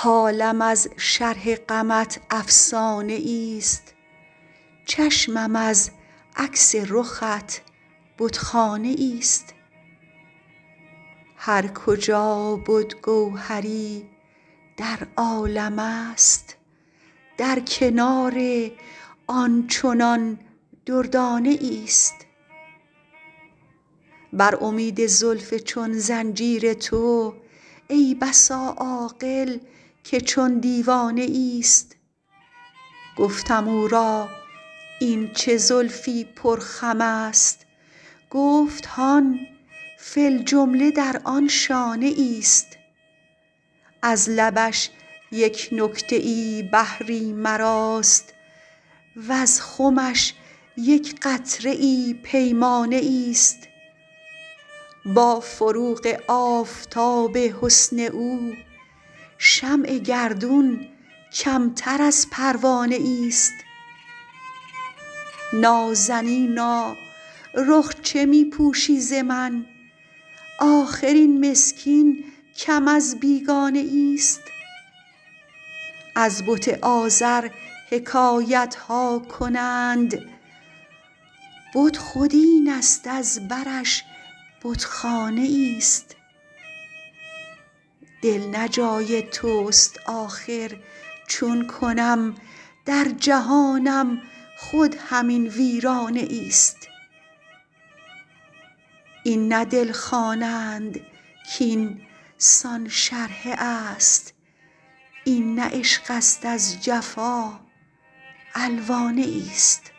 حالم از شرح غمت افسانه ایست. چشمم از عکس رخت بتخانه ایست. هر کجا بد گوهری در عالمست در کنار آن چنان دردانه ایست. بر امید زلف چون زنجیر تو ای بسا عاقل که چون دیوانه ایست. گفتم او را این چه زلفی پر خمست گفت هان فی الجمله در آن شانه ایست. از لبش یک نکته ای بهری مراست. وز خمش یک قطره ای پیمانه ایست. با فروغ آفتاب حسن او شمع گردون کمتر از پروانه ایست نازنینا رخ چه می پوشی ز من؟ آخر این مسکین کم از بیگانه ایست از بت آزر حکایت ها کنند. بت خود اینست از برش بتخانه ایست دل نه جای توست آخر. چون کنم در جهانم خود همین ویرانه ایست. این نه دل خوانند کاین سان شرحه است. این نه عشقست از جفا الوانه ایست.